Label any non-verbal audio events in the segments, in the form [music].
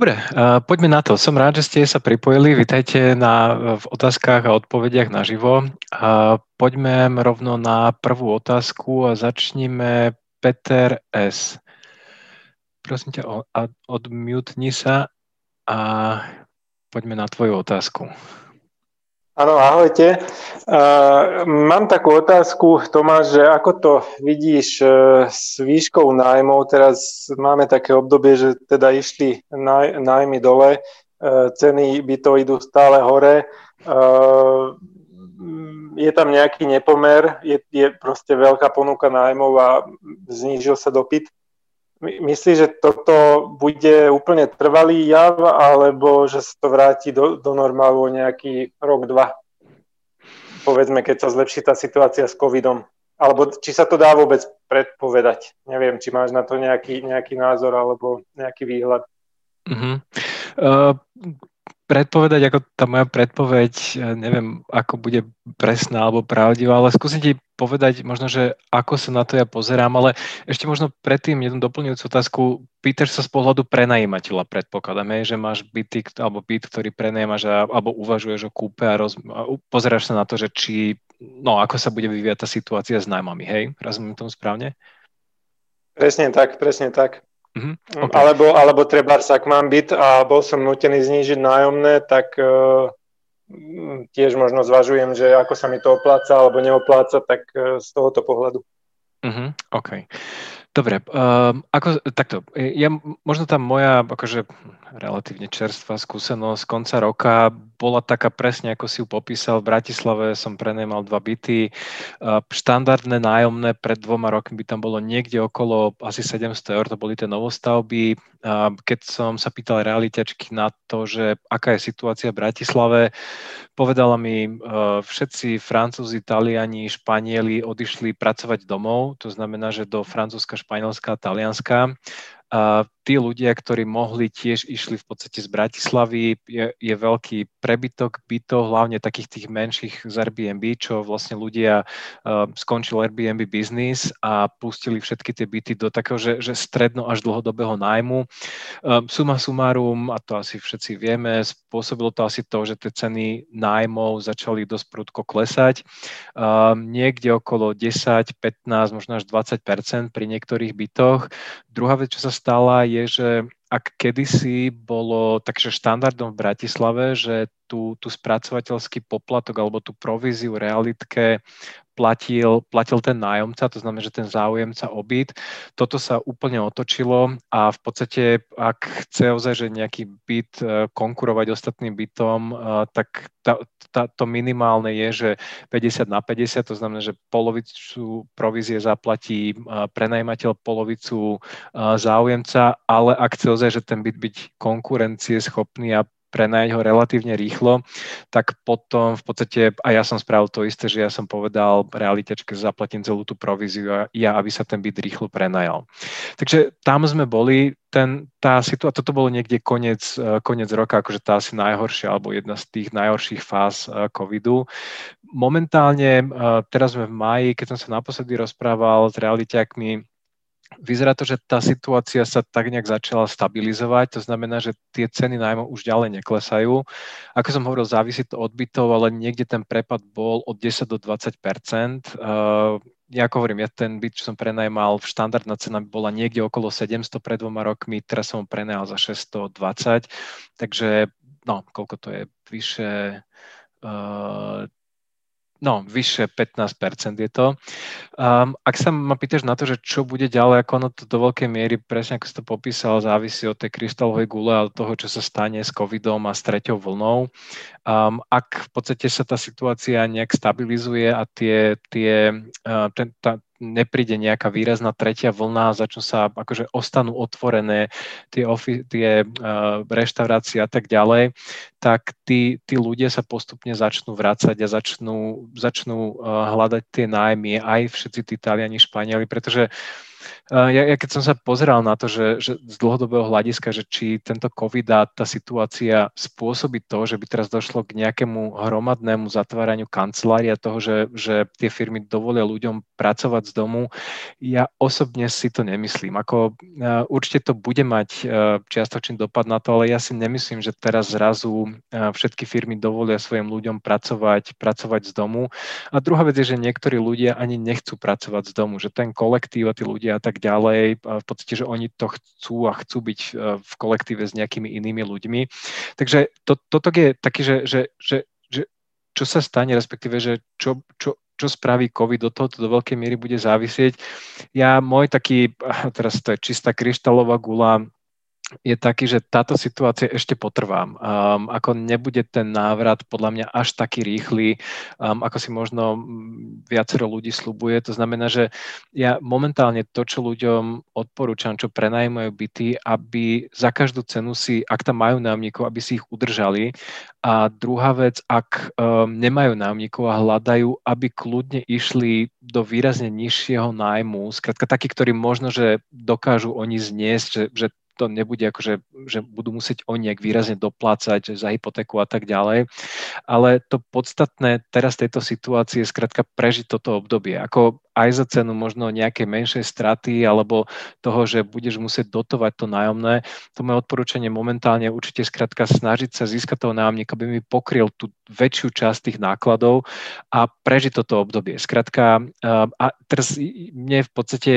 Dobre, poďme na to. Som rád, že ste sa pripojili. Vítajte na, v otázkach a odpovediach naživo. Poďme rovno na prvú otázku a začníme Peter S. Prosím ťa, odmutni sa a poďme na tvoju otázku. Áno, ahojte. Uh, mám takú otázku, Tomáš, že ako to vidíš uh, s výškou nájmov? Teraz máme také obdobie, že teda išli náj, nájmy dole, uh, ceny by to idú stále hore. Uh, je tam nejaký nepomer, je, je proste veľká ponuka nájmov a znížil sa dopyt. Myslíš, že toto bude úplne trvalý jav, alebo že sa to vráti do, do normálu nejaký rok, dva? Povedzme, keď sa zlepší tá situácia s covidom. Alebo či sa to dá vôbec predpovedať. Neviem, či máš na to nejaký, nejaký názor alebo nejaký výhľad. Uh-huh. Uh, predpovedať, ako tá moja predpoveď, neviem, ako bude presná alebo pravdivá, ale skúsim ti povedať možno, že ako sa na to ja pozerám, ale ešte možno predtým jednu doplňujúcu otázku. Pýtaš sa z pohľadu prenajímateľa, predpokladám, že máš byty alebo byt, ktorý prenajímaš alebo uvažuješ o kúpe a, roz, a pozeráš sa na to, že či, no ako sa bude vyvíjať tá situácia s nájmami, hej? Rozumiem tomu správne? Presne tak, presne tak. Mm-hmm. Okay. Alebo, alebo treba, ak mám byt a bol som nutený znížiť nájomné, tak uh, tiež možno zvažujem, že ako sa mi to opláca alebo neopláca, tak uh, z tohoto pohľadu. Mm-hmm. OK. Dobre, um, ako, takto, ja, možno tá moja akože relatívne čerstvá skúsenosť z konca roka bola taká presne, ako si ju popísal. V Bratislave som prenajímal dva byty. Štandardné nájomné pred dvoma rokmi by tam bolo niekde okolo asi 700 eur, to boli tie novostavby. Keď som sa pýtal realitačky na to, že aká je situácia v Bratislave, povedala mi, uh, všetci Francúzi, Taliani, Španieli odišli pracovať domov, to znamená, že do Francúzska Španielska Talianska. Tí ľudia, ktorí mohli, tiež išli v podstate z Bratislavy. Je, je veľký prebytok bytov, hlavne takých tých menších z Airbnb, čo vlastne ľudia uh, skončil Airbnb biznis a pustili všetky tie byty do takého, že, že stredno až dlhodobého nájmu. Uh, suma sumárum, a to asi všetci vieme, spôsobilo to asi to, že tie ceny nájmov začali dosť prudko klesať. Uh, niekde okolo 10, 15, možno až 20% pri niektorých bytoch. Druhá vec, čo sa stala, je, že ak kedysi bolo takže štandardom v Bratislave, že tú, tú spracovateľský poplatok alebo tú províziu realitke platil, platil ten nájomca, to znamená, že ten záujemca obyt. Toto sa úplne otočilo a v podstate, ak chce ozaj, že nejaký byt e, konkurovať ostatným bytom, e, tak tá, tá, to minimálne je, že 50 na 50, to znamená, že polovicu provízie zaplatí e, prenajmateľ, polovicu záujemca, ale ak chce ozaj, že ten byt byť konkurencie schopný a prenajať ho relatívne rýchlo, tak potom v podstate, a ja som spravil to isté, že ja som povedal realitečke, zaplatím celú tú províziu a ja, aby sa ten byt rýchlo prenajal. Takže tam sme boli, ten, tá situácia, toto bolo niekde koniec, e, koniec roka, akože tá asi najhoršia, alebo jedna z tých najhorších fáz e, covidu. Momentálne, e, teraz sme v maji, keď som sa naposledy rozprával s realiťakmi, Vyzerá to, že tá situácia sa tak nejak začala stabilizovať, to znamená, že tie ceny najmä už ďalej neklesajú. Ako som hovoril, závisí to od bytov, ale niekde ten prepad bol od 10 do 20 uh, ja ako hovorím, ja ten byt, čo som prenajmal, štandardná cena bola niekde okolo 700 pred dvoma rokmi, teraz som ho prenajal za 620, takže no, koľko to je, vyše uh, No, vyše 15% je to. Um, ak sa ma pýtaš na to, že čo bude ďalej, ako ono to do veľkej miery, presne ako si to popísal, závisí od tej kryštálovej gule a od toho, čo sa stane s covidom a s treťou vlnou. Um, ak v podstate sa tá situácia nejak stabilizuje a tie, tie, uh, ten, tá, nepríde nejaká výrazná tretia vlna, začnú sa, akože ostanú otvorené tie, ofi- tie uh, reštaurácie a tak ďalej, tak tí, tí ľudia sa postupne začnú vrácať a začnú, začnú uh, hľadať tie nájmy, aj všetci tí Taliani, Španieli, pretože ja, ja keď som sa pozeral na to, že, že z dlhodobého hľadiska, že či tento COVID a tá situácia spôsobí to, že by teraz došlo k nejakému hromadnému zatváraniu kancelária toho, že, že tie firmy dovolia ľuďom pracovať z domu, ja osobne si to nemyslím. Ako, určite to bude mať čiastočný dopad na to, ale ja si nemyslím, že teraz zrazu všetky firmy dovolia svojim ľuďom pracovať, pracovať z domu. A druhá vec je, že niektorí ľudia ani nechcú pracovať z domu, že ten kolektív a tí ľudia a tak ďalej, v podstate, že oni to chcú a chcú byť e, v kolektíve s nejakými inými ľuďmi. Takže to, toto je taký, že, že, že, že čo sa stane, respektíve, že čo, čo, čo spraví COVID, do tohoto do veľkej miery bude závisieť. Ja môj taký, teraz to je čistá kryštálová gula, je taký, že táto situácia ešte potrvá. Um, ako nebude ten návrat podľa mňa až taký rýchly, um, ako si možno viacero ľudí slubuje. To znamená, že ja momentálne to, čo ľuďom odporúčam, čo prenajmajú byty, aby za každú cenu si, ak tam majú nájomníkov, aby si ich udržali. A druhá vec, ak um, nemajú nájomníkov a hľadajú, aby kľudne išli do výrazne nižšieho nájmu, skrátka takí, ktorí možno, že dokážu oni zniesť, že, že to nebude ako, že, budú musieť oni nejak výrazne doplácať za hypotéku a tak ďalej. Ale to podstatné teraz tejto situácie je skrátka prežiť toto obdobie. Ako aj za cenu možno nejakej menšej straty alebo toho, že budeš musieť dotovať to nájomné. To moje odporúčanie momentálne určite skrátka snažiť sa získať toho nájomníka, aby mi pokryl tú väčšiu časť tých nákladov a prežiť toto obdobie. Skrátka, a teraz mne v podstate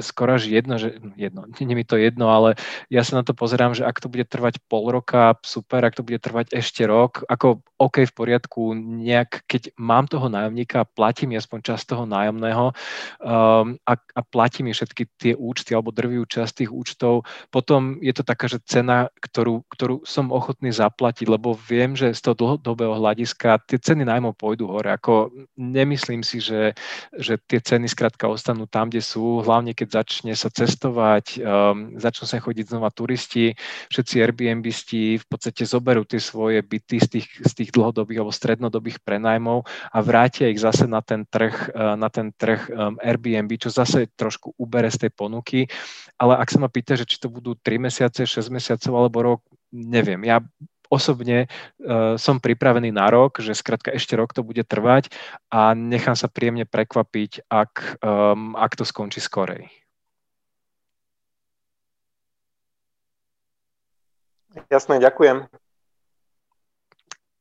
skoro až jedno, že jedno, [laughs] nie mi to jedno, ale ja sa na to pozerám, že ak to bude trvať pol roka, super, ak to bude trvať ešte rok, ako OK, v poriadku, nejak, keď mám toho nájomníka, platím aspoň časť toho nájomného um, a, a platím všetky tie účty alebo drvivú časť tých účtov, potom je to taká, že cena, ktorú, ktorú som ochotný zaplatiť, lebo viem, že z toho dlhodobého hľadiska tie ceny nájmov pôjdu hore. Ako nemyslím si, že, že tie ceny skrátka ostanú tam, kde sú, hlavne keď keď začne sa cestovať, um, začnú sa chodiť znova turisti, všetci Airbnbisti v podstate zoberú tie svoje byty z tých, z tých dlhodobých alebo strednodobých prenajmov a vrátia ich zase na ten trh, uh, na ten trh um, Airbnb, čo zase trošku ubere z tej ponuky. Ale ak sa ma pýta, že či to budú 3 mesiace, 6 mesiacov alebo rok, neviem. Ja osobne uh, som pripravený na rok, že skrátka ešte rok to bude trvať a nechám sa príjemne prekvapiť, ak, um, ak to skončí skorej. Jasné, ďakujem.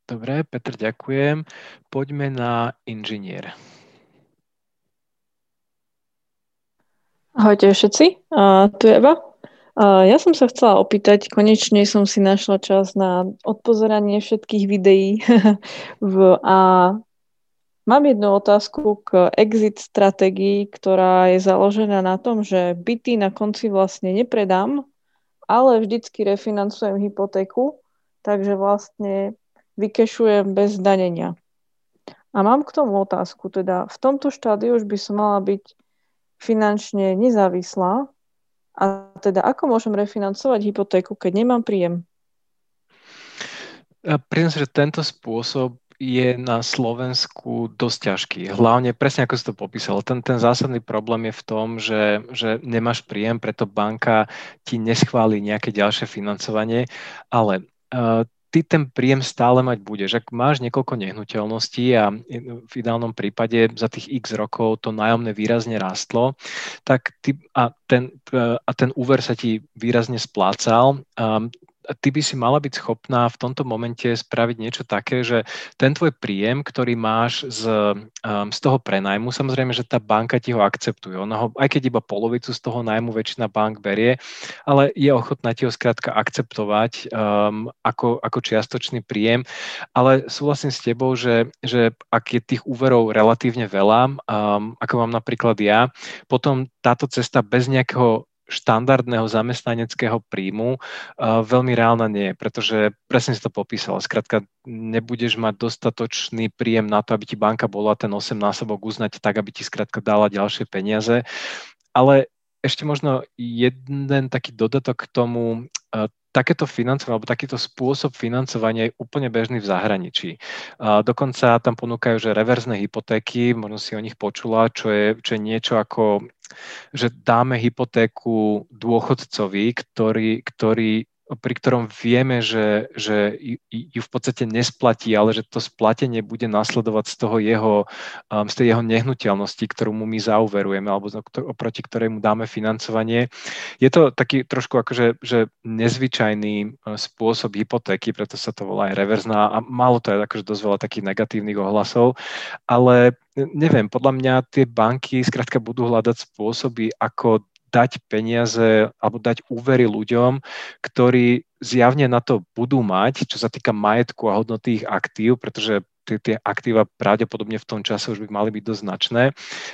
Dobre, Petr, ďakujem. Poďme na inžinier. Ahojte všetci, uh, tu je Eva. Ja som sa chcela opýtať, konečne som si našla čas na odpozeranie všetkých videí [laughs] a mám jednu otázku k exit stratégii, ktorá je založená na tom, že byty na konci vlastne nepredám, ale vždycky refinancujem hypotéku, takže vlastne vykešujem bez danenia. A mám k tomu otázku, teda v tomto štádiu už by som mala byť finančne nezávislá, a teda ako môžem refinancovať hypotéku, keď nemám príjem? Priznám že tento spôsob je na Slovensku dosť ťažký. Hlavne, presne ako si to popísal, ten, ten zásadný problém je v tom, že, že nemáš príjem, preto banka ti neschváli nejaké ďalšie financovanie, ale uh, ty ten príjem stále mať budeš. Ak máš niekoľko nehnuteľností a v ideálnom prípade za tých x rokov to nájomné výrazne rastlo, tak ty, a, ten, a ten úver sa ti výrazne splácal, um, ty by si mala byť schopná v tomto momente spraviť niečo také, že ten tvoj príjem, ktorý máš z, um, z toho prenajmu, samozrejme, že tá banka ti ho akceptuje. Ona ho, aj keď iba polovicu z toho nájmu väčšina bank berie, ale je ochotná ti ho skrátka akceptovať um, ako, ako čiastočný príjem. Ale súhlasím s tebou, že, že ak je tých úverov relatívne veľa, um, ako mám napríklad ja, potom táto cesta bez nejakého štandardného zamestnaneckého príjmu uh, veľmi reálna nie pretože presne si to popísal. Skrátka, nebudeš mať dostatočný príjem na to, aby ti banka bola ten 8 násobok uznať tak, aby ti skrátka dala ďalšie peniaze. Ale ešte možno jeden taký dodatok k tomu, uh, takéto financovanie alebo takýto spôsob financovania je úplne bežný v zahraničí. A dokonca tam ponúkajú, že reverzné hypotéky, možno si o nich počula, čo je, čo je niečo ako že dáme hypotéku dôchodcovi, ktorý, ktorý pri ktorom vieme, že, že ju v podstate nesplatí, ale že to splatenie bude nasledovať z toho jeho, um, z tej jeho nehnuteľnosti, ktorú mu my zauverujeme, alebo oproti ktorej mu dáme financovanie. Je to taký trošku akože že nezvyčajný uh, spôsob hypotéky, preto sa to volá aj reverzná a málo to je akože dosť veľa takých negatívnych ohlasov, ale neviem, podľa mňa tie banky skrátka budú hľadať spôsoby, ako dať peniaze alebo dať úvery ľuďom, ktorí zjavne na to budú mať, čo sa týka majetku a hodnoty ich aktív, pretože tie, tie aktíva pravdepodobne v tom čase už by mali byť dosť značné.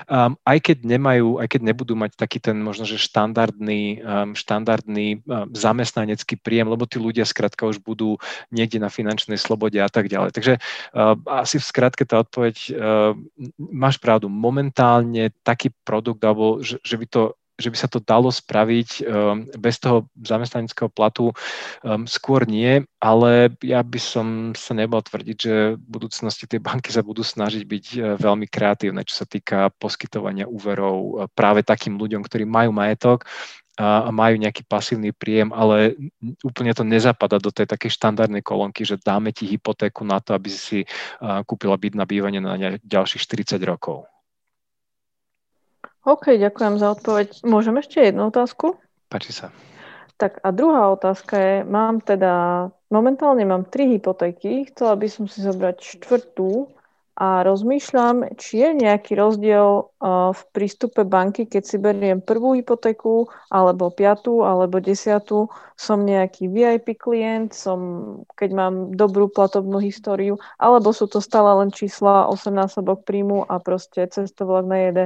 Um, aj keď nemajú, aj keď nebudú mať taký ten možno, že štandardný, um, štandardný um, zamestnanecký príjem, lebo tí ľudia skrátka už budú niekde na finančnej slobode a tak ďalej. Takže uh, asi v skratke tá odpoveď, uh, máš pravdu, momentálne taký produkt, alebo že, že by to že by sa to dalo spraviť um, bez toho zamestnaneckého platu, um, skôr nie, ale ja by som sa nebol tvrdiť, že v budúcnosti tie banky sa budú snažiť byť uh, veľmi kreatívne, čo sa týka poskytovania úverov uh, práve takým ľuďom, ktorí majú majetok a majú nejaký pasívny príjem, ale úplne to nezapada do tej takej štandardnej kolónky, že dáme ti hypotéku na to, aby si kúpila byt na bývanie na ďalších 40 rokov. OK, ďakujem za odpoveď. Môžem ešte jednu otázku? Páči sa. Tak a druhá otázka je, mám teda, momentálne mám tri hypotéky, chcela by som si zobrať štvrtú a rozmýšľam, či je nejaký rozdiel uh, v prístupe banky, keď si beriem prvú hypotéku, alebo piatú, alebo desiatú. Som nejaký VIP klient, som, keď mám dobrú platobnú históriu, alebo sú to stále len čísla 8 násobok príjmu a proste cestovlak na jede.